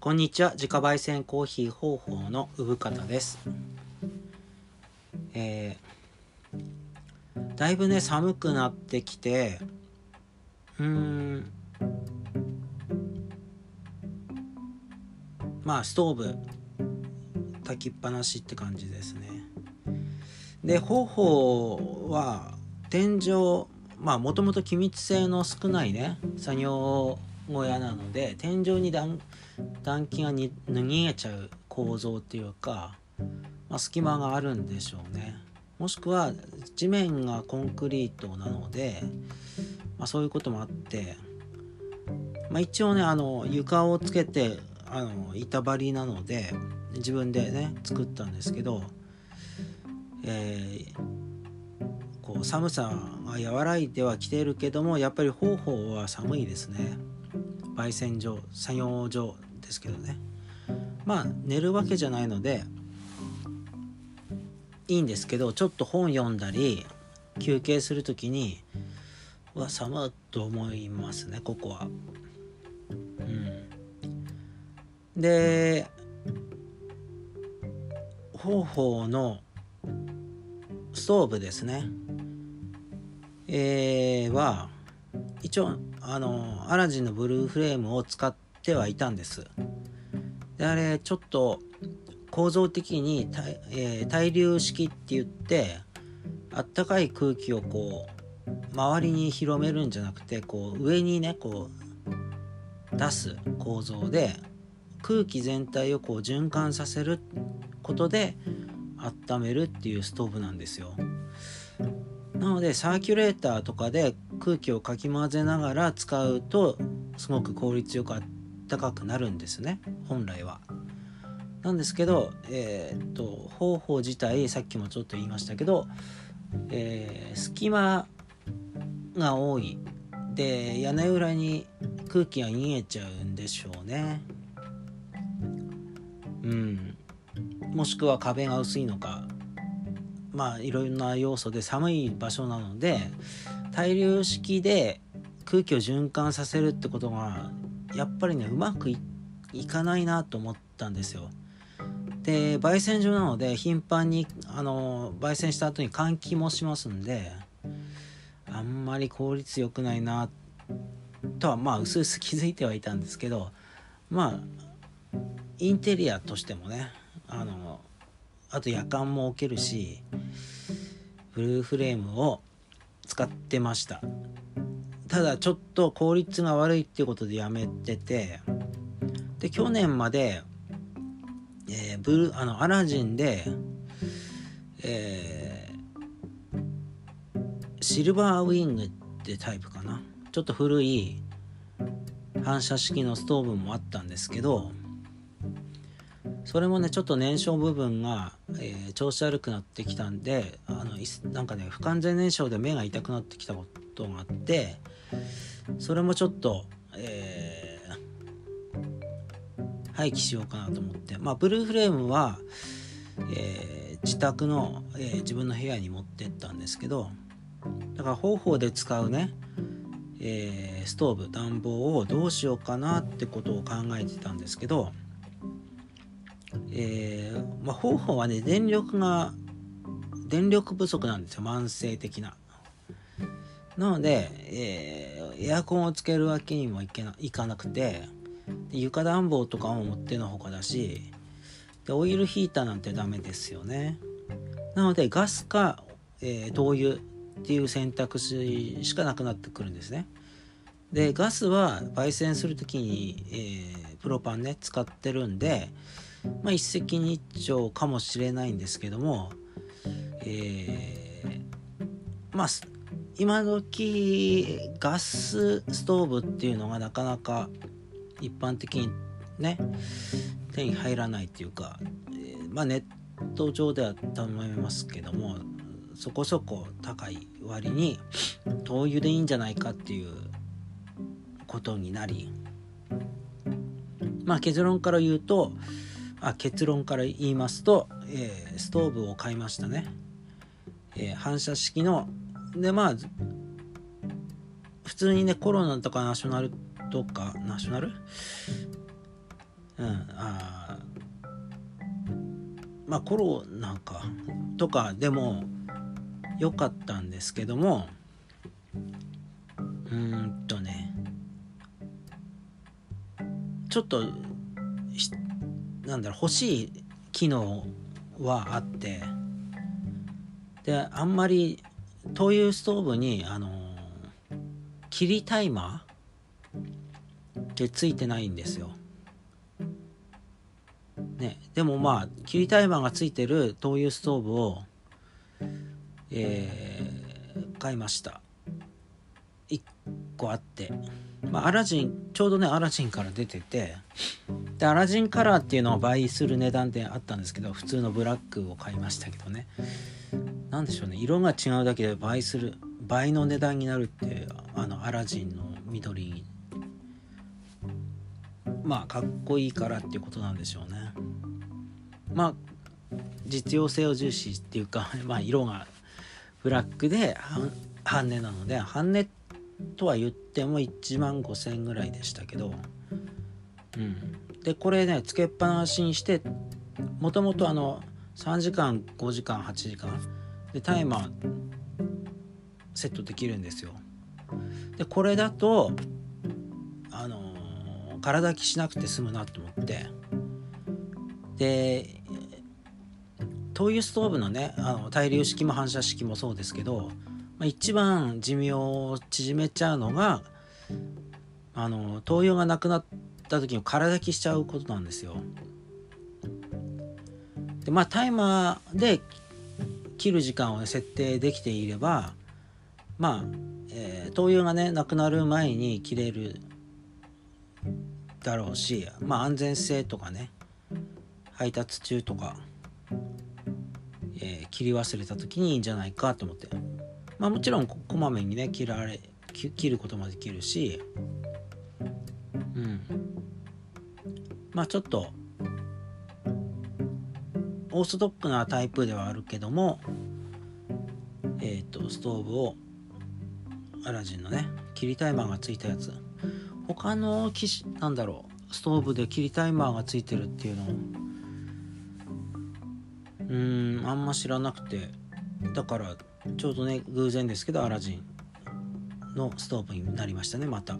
こんにちは。自家焙煎コーヒー方法の産方です。えー、だいぶね寒くなってきてうーんまあストーブ炊きっぱなしって感じですね。で方法は天井まあもともと気密性の少ないね作業小屋なので天井に暖暖気がに逃げちゃう構造っていうか、まあ、隙間があるんでしょうね。もしくは地面がコンクリートなので、まあ、そういうこともあって、まあ、一応ねあの床をつけてあの板張りなので自分でね作ったんですけど、えー、こう寒さが和らいではきてるけどもやっぱり方法は寒いですね。焙煎所作業所ですけどね。まあ寝るわけじゃないのでいいんですけどちょっと本読んだり休憩する時にうわ寒いと思いますねここは。うん、で方法のストーブですね。えー、は一応あのアラジンのブルーフレームを使っててはいたんですであれちょっと構造的に対,、えー、対流式って言ってあったかい空気をこう周りに広めるんじゃなくてこう上にねこう出す構造で空気全体をこう循環させることで温めるっていうストーブなんですよ。なのでサーキュレーターとかで空気をかき混ぜながら使うとすごく効率よくあったかくなるんですね本来は。なんですけど、えー、っと方法自体さっきもちょっと言いましたけど、えー、隙間が多いで屋根裏に空気が逃げちゃうんでしょうね。うん、もしくは壁が薄いのかまあいろんな要素で寒い場所なので対流式で空気を循環させるってことがやっぱりねうまくいかないなと思ったんですよ。で焙煎所なので頻繁にあの焙煎した後に換気もしますんであんまり効率良くないなとはまあ薄々気づいてはいたんですけどまあインテリアとしてもねあのあと夜間も置けるしブルーフレームを使ってましたただちょっと効率が悪いっていうことでやめててで去年まで、えー、ブルあのアラジンで、えー、シルバーウィングってタイプかな。ちょっと古い反射式のストーブもあったんですけどそれもねちょっと燃焼部分が、えー、調子悪くなってきたんであのなんかね不完全燃焼で目が痛くなってきたことがあってそれもちょっと、えー、廃棄しようかなと思ってまあブルーフレームは、えー、自宅の、えー、自分の部屋に持ってったんですけどだから方法で使うねえー、ストーブ暖房をどうしようかなってことを考えてたんですけどえー、まあ、方法はね電力が電力不足なんですよ慢性的な。なので、えー、エアコンをつけるわけにもいけないかなくて床暖房とかも持ってのほかだしでオイルヒーターなんてダメですよね。なのでガスか、えー、灯油っていう選択肢しかなくなってくるんですね。でガスは焙煎する時に、えー、プロパンね使ってるんでまあ、一石二鳥かもしれないんですけども、えー、まあ今時ガスストーブっていうのがなかなか一般的にね手に入らないっていうか、えー、まあネット上では頼めますけどもそこそこ高い割に灯油でいいんじゃないかっていうことになりまあ結論から言うとあ結論から言いますと、えー、ストーブを買いましたね、えー、反射式のでまあ普通にねコロナとかナショナルとかナショナル？うんあまあコロナかとかでも良かったんですけどもうんとねちょっとなんだろう欲しい機能はあってであんまり灯油ストーブにあの切りタイマーってついてないんですよ。ね、でもまあ切りタイマーがついてる灯油ストーブを、えー、買いました。1個あって。まあアラジンちょうどねアラジンから出てて。でアラジンカラーっていうのを倍する値段であったんですけど普通のブラックを買いましたけどね。何でしょうね。色が違うだけで倍する。倍の値段になるってあのアラジンの緑。まあかっこいいからっていうことなんでしょうね。まあ実用性を重視っていうか、まあ、色がブラックで半値なので半値とは言っても1万5000円ぐらいでしたけど、うん、でこれねつけっぱなしにしてもともとあの3時間5時間8時間でタイマーセットできるんですよ。でこれだとあのー、体きしなくて済むなと思って。で灯油ストーブのねあの対流式も反射式もそうですけど、まあ、一番寿命を縮めちゃうのがあの灯油がなくなった時に空炊きしちゃうことなんですよ。でまあタイマーで切る時間を、ね、設定できていればまあ、えー、灯油がねなくなる前に切れるだろうしまあ安全性とかね配達中とかえー、切り忘れた時にいいんじゃないかと思って。まあもちろんこまめにね切られ切ることもできるしうん。まあちょっとオーソドックなタイプではあるけどもえっ、ー、とストーブをアラジンのね切りタイマーがついたやつ。他の機種なんだろうストーブで切りタイマーがついてるっていうのをうんあんま知らなくて。だからちょうどね偶然ですけどアラジンのストーブになりましたねまた、う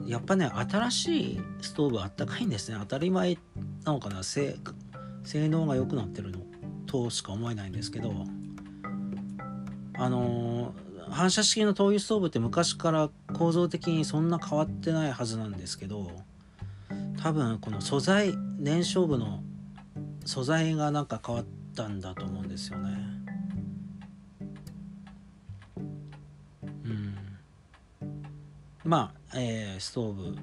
ん、やっぱね新しいストーブあったかいんですね。当たり前ってなのかな性性能が良くなってるのとしか思えないんですけどあのー、反射式の灯油ストーブって昔から構造的にそんな変わってないはずなんですけど多分この素材燃焼部の素材がなんか変わったんだと思うんですよね。うん。まあ、えー、ストーブ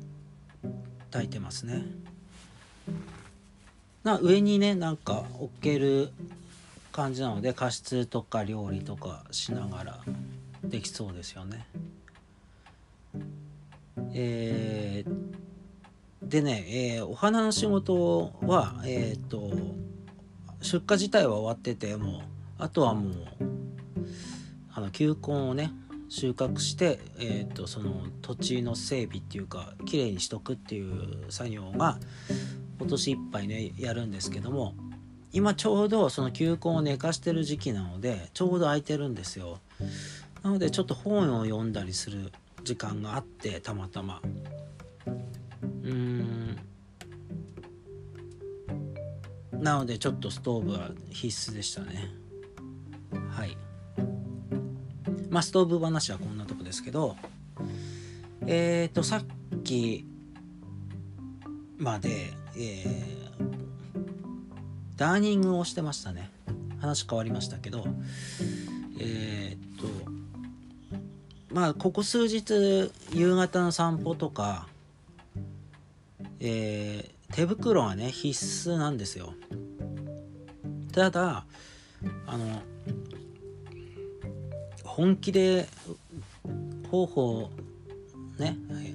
炊いてますね。な上にねなんか置ける感じなので加湿とか料理とかしながらできそうですよね。えーでね、えー、お花の仕事は、えっ、ー、と、出荷自体は終わってて、もう、あとはもう、あの、球根をね、収穫して、えっ、ー、と、その土地の整備っていうか、きれいにしとくっていう作業が、今年いっぱいね、やるんですけども、今ちょうどその球根を寝かしてる時期なので、ちょうど空いてるんですよ。なので、ちょっと本を読んだりする時間があって、たまたま。うんなのでちょっとストーブは必須でしたねはいまあストーブ話はこんなとこですけどえっ、ー、とさっきまで、えー、ダーニングをしてましたね。話変わりましたけどえっ、ー、とまあここ数日夕方の散歩とかえー、手袋はね必須なんですよ。ただあの本気で方法ね、はい、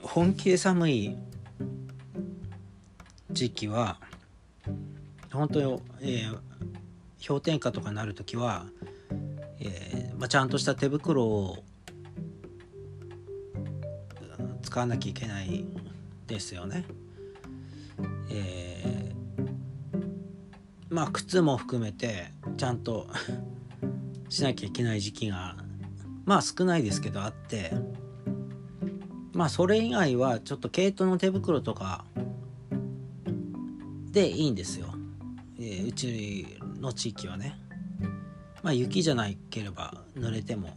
本気で寒い時期は本当に、えー、氷点下とかになる時は、えーまあ、ちゃんとした手袋を使わなきゃいけないですよね。えー、まあ靴も含めてちゃんとしなきゃいけない時期がまあ少ないですけどあってまあそれ以外はちょっと毛糸の手袋とかでいいんですよ、えー、うちの地域はね。まあ雪じゃなければ濡れても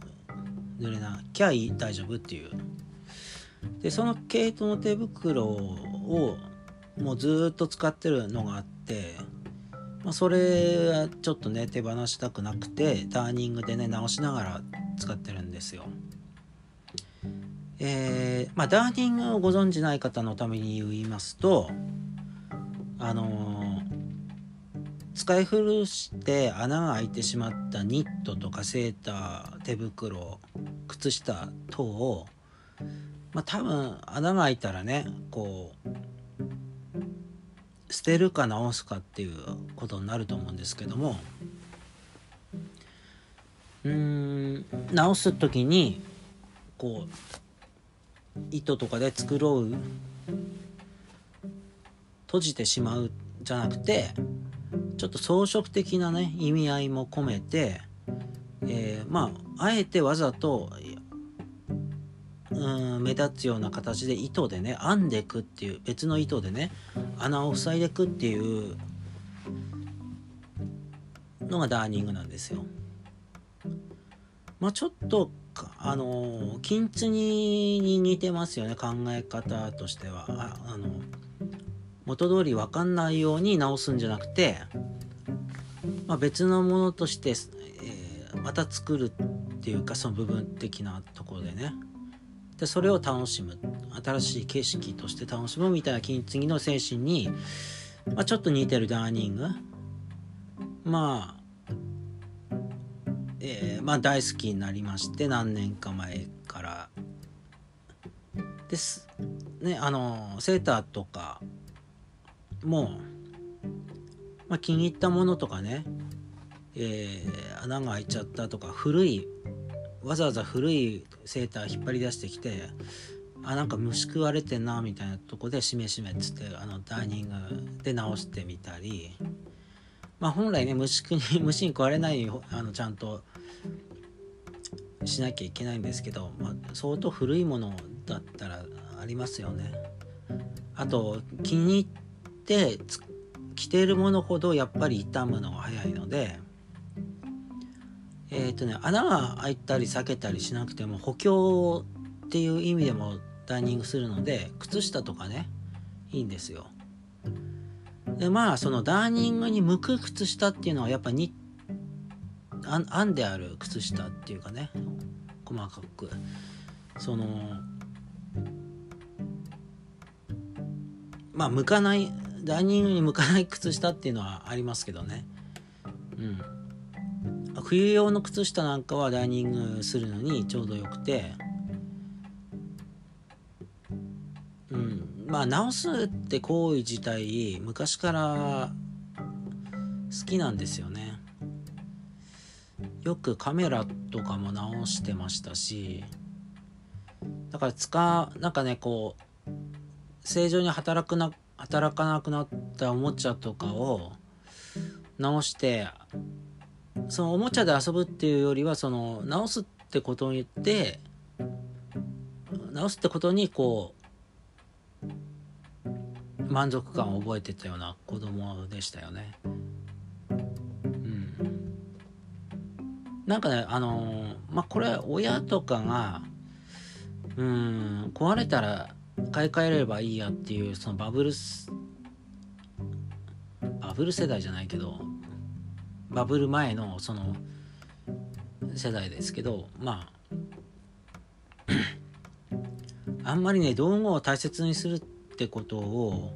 濡れなきゃいい大丈夫っていう。でその毛糸の手袋をもうずっと使ってるのがあって、まあ、それはちょっとね手放したくなくてダーニングでね直しながら使ってるんですよ。えー、まあダーニングをご存じない方のために言いますとあのー、使い古して穴が開いてしまったニットとかセーター手袋靴下等をまあ多分穴が開いたらねこう捨てるか直すかっていうことになると思うんですけども。うん直す時にこう糸とかで繕う閉じてしまうじゃなくてちょっと装飾的なね意味合いも込めて、えー、まああえてわざとうん目立つような形で糸でね編んでいくっていう別の糸でね穴を塞いでいくっていうのがダーニングなんですよ。まあちょっとあの金継ぎに似てますよね考え方としては。ああの元通り分かんないように直すんじゃなくて、まあ、別のものとして、えー、また作るっていうかその部分的なところでねでそれを楽しむ新しい景色として楽しむみたいな金継ぎの精神に、まあ、ちょっと似てるダーニング。まあ、えー、まあ大好きになりまして何年か前から。です。ねあのセーターとかもまあ、気に入ったものとかね、えー、穴が開いちゃったとか古いわざわざ古いセーター引っ張り出してきてあなんか虫食われてんなみたいなとこでしめしめっつってあのダイニングで直してみたりまあ本来ね虫食に 虫に食われないあのちゃんとしなきゃいけないんですけど、まあ、相当古いものだったらありますよね。あと気に入って着ているものほどやっぱり傷むのが早いのでえっ、ー、とね穴が開いたり裂けたりしなくても補強っていう意味でもダイニングするので靴下とかねいいんですよ。でまあそのダーニングに向く靴下っていうのはやっぱに編んである靴下っていうかね細かく。そのまあ向かないダイニングに向かない靴下っていうのはありますけどね。うん。冬用の靴下なんかはダイニングするのにちょうどよくて。うん。まあ直すって行為自体昔から好きなんですよね。よくカメラとかも直してましたし。だから使うなんかねこう正常に働くな働かなくなったおもちゃとかを直してそのおもちゃで遊ぶっていうよりはその直すってことによって直すってことにこう満足感を覚えてたような子供でしたよね。うん、なんかねあのまあこれ親とかがうん壊れたら買い替えればいいやっていうそのバブルバブル世代じゃないけどバブル前のその世代ですけどまあ あんまりね道具を大切にするってことを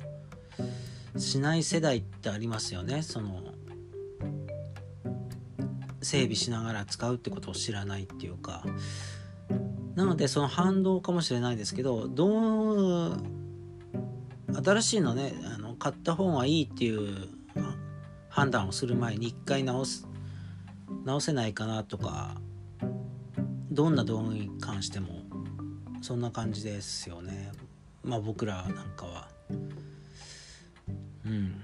しない世代ってありますよね。その整備しながら使うってことを知らないっていうか。なのでその反動かもしれないですけどどう新しいのねあの買った方がいいっていう判断をする前に一回直す直せないかなとかどんな道具に関してもそんな感じですよね。まあ僕らなんかは。うん。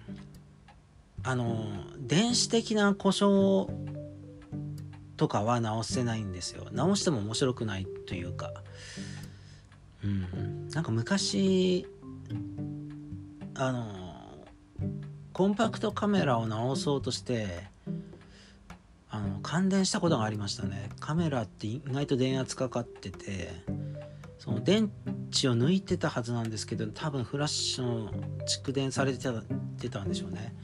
あの電子的な故障とかは直せないんですよ。直しても面白くないというか。うん。なんか昔あのコンパクトカメラを直そうとしてあの感電したことがありましたね。カメラって意外と電圧かかっててその電池を抜いてたはずなんですけど多分フラッシュの蓄電されてたてたんでしょうね。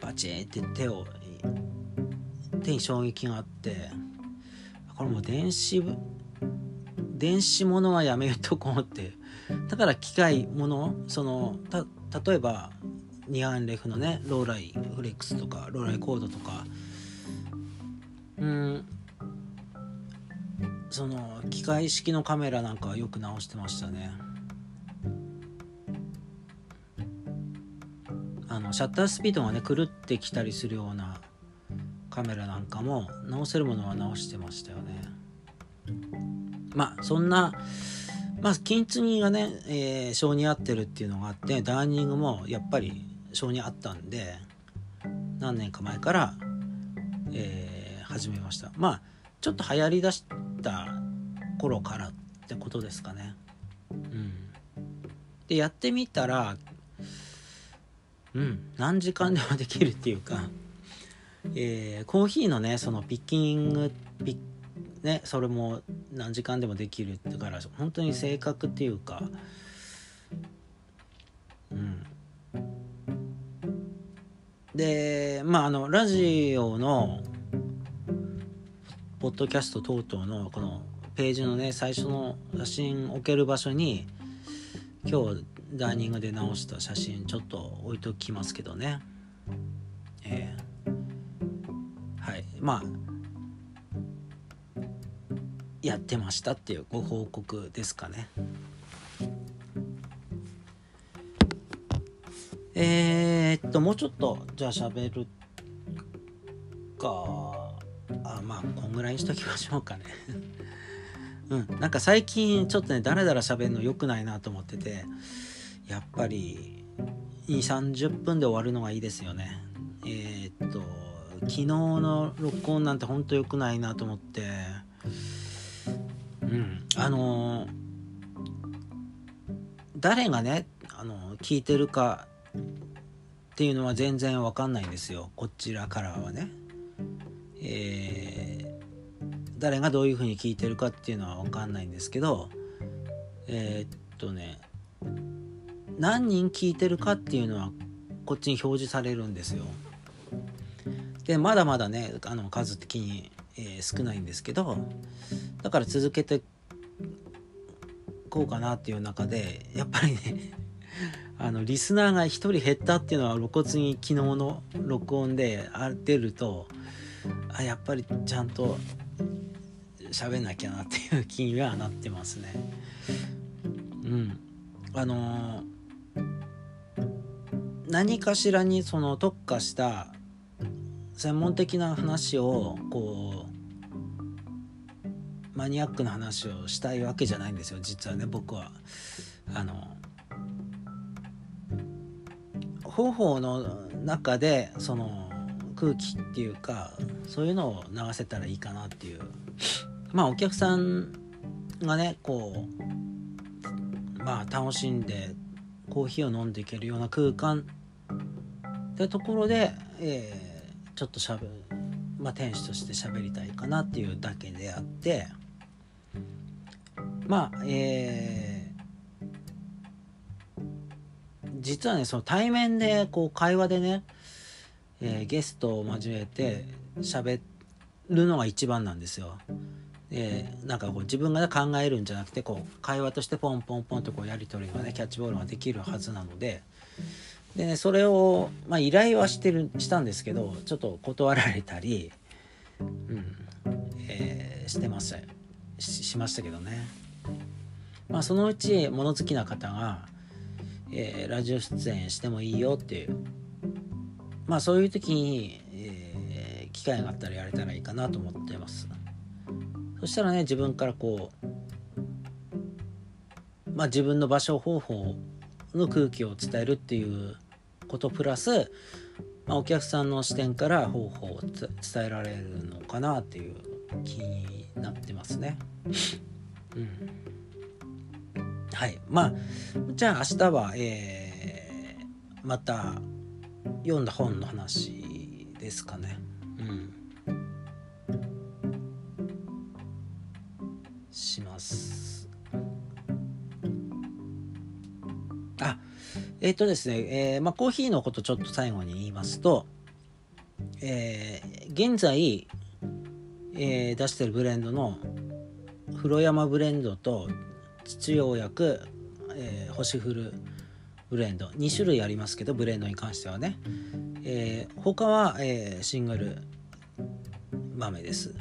バチーって手を手に衝撃があってこれもう電子電子ものはやめとこうって。だから機械ものその例えばニアンレフのねローライフレックスとかローライコードとか。うん。その機械式のカメラなんかはよく直してましたね。あのシャッタースピードがね狂ってきたりするようなカメラなんかも直せるものは直してましたよね。まあそんなまあ金継ぎがね、えー、性に合ってるっていうのがあってダーニングもやっぱり性に合ったんで何年か前から、えー、始めました。まあちょっと流行りだした頃からってことですかね。うん。でやってみたらうん何時間でもできるっていうかえー、コーヒーのねそのピッキングピッねそれも何時間でもできるってから本当に正確っていうかでまああのラジオのポッドキャスト等々のこのページのね最初の写真置ける場所に今日ダイニングで直した写真ちょっと置いときますけどね。えー、はい。まあやってましたっていうご報告ですかね。えー、っともうちょっとじゃあ喋るか。あまあこんぐらいにしときましょうかね。うんなんか最近ちょっとねだらだら喋るの良くないなと思っててやっぱり2 3 0分で終わるのがいいですよね。えー、っと昨日の録音なんてほんと良くないなと思って。うんあのー、誰がね、あのー、聞いてるかっていうのは全然わかんないんですよこちらからはね。えー、誰がどういうふうに聞いてるかっていうのはわかんないんですけどえー、っとね何人聞いてるかっていうのはこっちに表示されるんですよ。でまだまだねあの数的に、えー、少ないんですけどだから続けてこうかなっていう中でやっぱりねあのリスナーが1人減ったっていうのは露骨に昨日の録音で出るとあやっぱりちゃんと喋んなきゃなっていう気にはなってますね。うんあのー、何かしらにその特化した専門的な話をこうマニアックな話をしたいわけじゃないんですよ実はね僕は。あの方法の中でその空気っていうかそういうのを流せたらいいかなっていう。まあお客さんがねこうまあ楽しんでコーヒーを飲んでいけるような空間ってところで、えーちょっとしゃべまあ天使として喋りたいかなっていうだけであってまあえー、実はねその対面でこう会話でね、えー、ゲストを交えて喋るのが一番なんですよ。えー、なんかこう自分が、ね、考えるんじゃなくてこう会話としてポンポンポンとこうやり取りがねキャッチボールができるはずなので。でねそれを、まあ、依頼はしてるしたんですけどちょっと断られたり、うんえー、してましたししましたけどね。まあそのうち物好きな方が、えー、ラジオ出演してもいいよっていう。まあそういう時に、えー、機会があったらやれたらいいかなと思ってます。そしたらね自分からこうまあ、自分の場所方法の空気を伝えるっていうことプラス、まあ、お客さんの視点から方法を伝えられるのかなっていう気になってますね。うん、はいまあじゃあ明日は、えー、また読んだ本の話ですかね。うんします。あえっ、ー、とですね、えー、まあ、コーヒーのことちょっと最後に言いますと、えー、現在、えー、出してるブレンドの風呂山ブレンドと土用薬、えー、星降るブレンド2種類ありますけどブレンドに関してはね、えー、他は、えー、シングル豆です。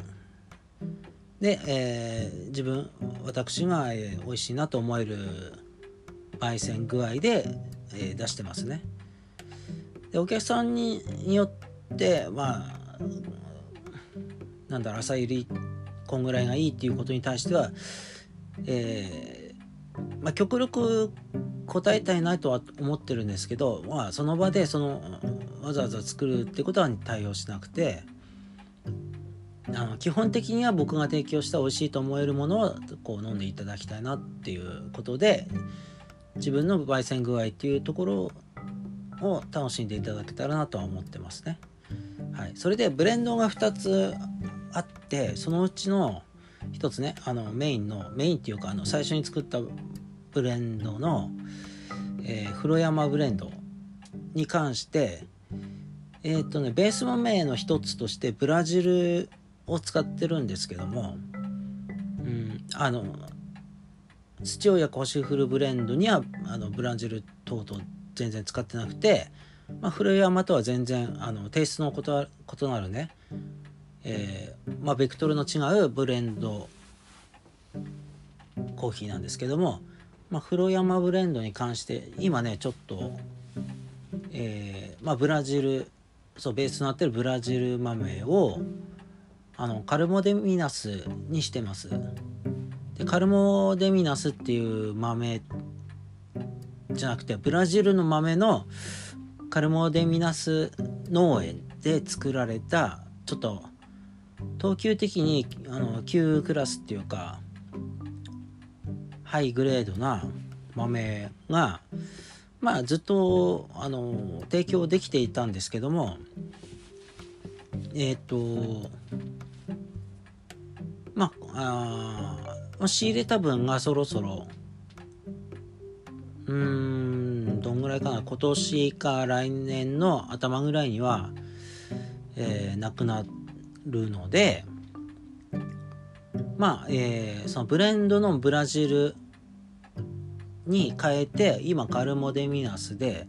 で、えー、自分私が、えー、美味しいなと思える焙煎具合で、えー、出してますね。でお客さんによってまあなんだろう朝入りこんぐらいがいいっていうことに対しては、えー、まあ、極力答えたいなとは思ってるんですけど、まあ、その場でそのわざわざ作るってことは対応しなくてあの基本的には僕が提供した美味しいと思えるものをこう飲んでいただきたいなっていうことで自分の焙煎具合っていうところを楽しんでいただけたらなとは思ってますね。はい、それでブレンドが2つあってそのうちの1つねあのメインのメインっていうかあの最初に作ったブレンドの、えー、風呂山ブレンドに関してえっ、ー、とねベース豆の一つとしてブラジルを使ってるんですけども、うん、あの土親コシフルブレンドにはあのブラジル等々全然使ってなくて、まあ、古山とは全然あのテイストの異なるね、えー、まあ、ベクトルの違うブレンドコーヒーなんですけども、まあ、古山ブレンドに関して今ねちょっと、えー、まあ、ブラジルそうベースとなってるブラジル豆をあのカルモデミナスにしてます。でカルモデミナスっていう豆じゃなくてブラジルの豆のカルモデミナス農園で作られたちょっと等級的にあの旧クラスっていうかハイグレードな豆がまあずっとあの提供できていたんですけどもえっ、ー、とまああ仕入れた分がそろそろうーんどんぐらいかな今年か来年の頭ぐらいには、えー、なくなるのでまあ、えー、そのブレンドのブラジルに変えて今カルモデミナスで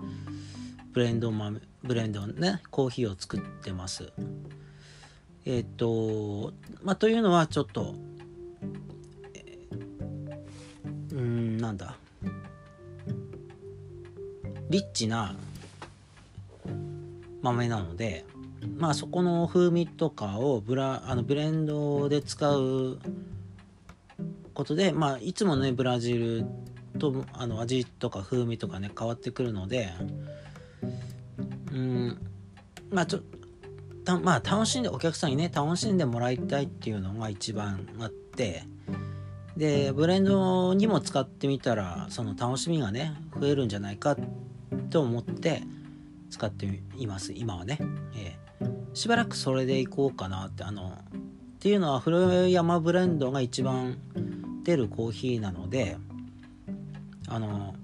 ブレンド豆ブレンドねコーヒーを作ってます。えっ、とまあというのはちょっとうんなんだ。リッチな豆なのでまあそこの風味とかをブラあのブレンドで使うことでまあいつもねブラジルとあの味とか風味とかね変わってくるのでうんまあちょたまあ楽しんでお客さんにね楽しんでもらいたいっていうのが一番あってでブレンドにも使ってみたらその楽しみがね増えるんじゃないかと思って使っています今はね、えー、しばらくそれでいこうかなってあのっていうのは古山ブレンドが一番出るコーヒーなのであの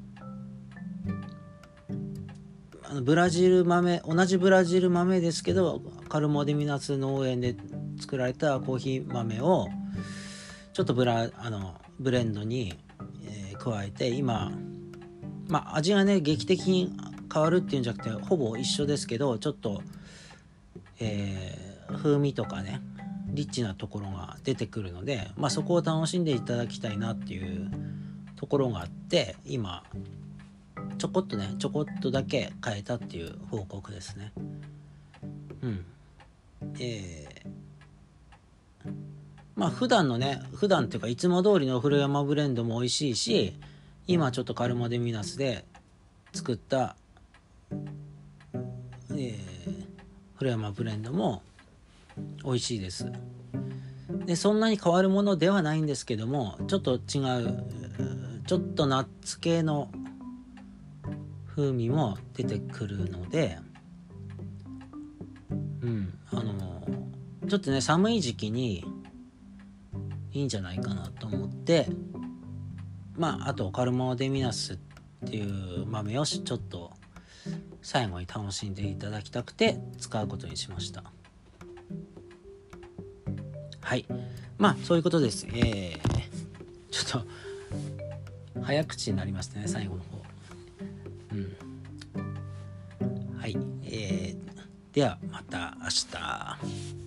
あのブラジル豆同じブラジル豆ですけどカルモデミナス農園で作られたコーヒー豆をちょっとブラあのブレンドに、えー、加えて今まあ味がね劇的に変わるっていうんじゃなくてほぼ一緒ですけどちょっと、えー、風味とかねリッチなところが出てくるので、まあ、そこを楽しんでいただきたいなっていうところがあって今ちょこっとねちょこっとだけ変えたっていう報告ですね。うん。えー、まあ普段のね普段っていうかいつも通りの古山ブレンドも美味しいし今ちょっとカルマデミナスで作った、えー、フレアマブレンドも美味しいです。でそんなに変わるものではないんですけどもちょっと違うちょっとナッツ系の風味も出てくるのでうんあのちょっとね寒い時期にいいんじゃないかなと思ってまああとカルマデミナスっていう豆をちょっと最後に楽しんでいただきたくて使うことにしました。はい。まあそういうことです。えー、ちょっと早口になりましたね最後の方。うん。はい。えー、ではまた明日。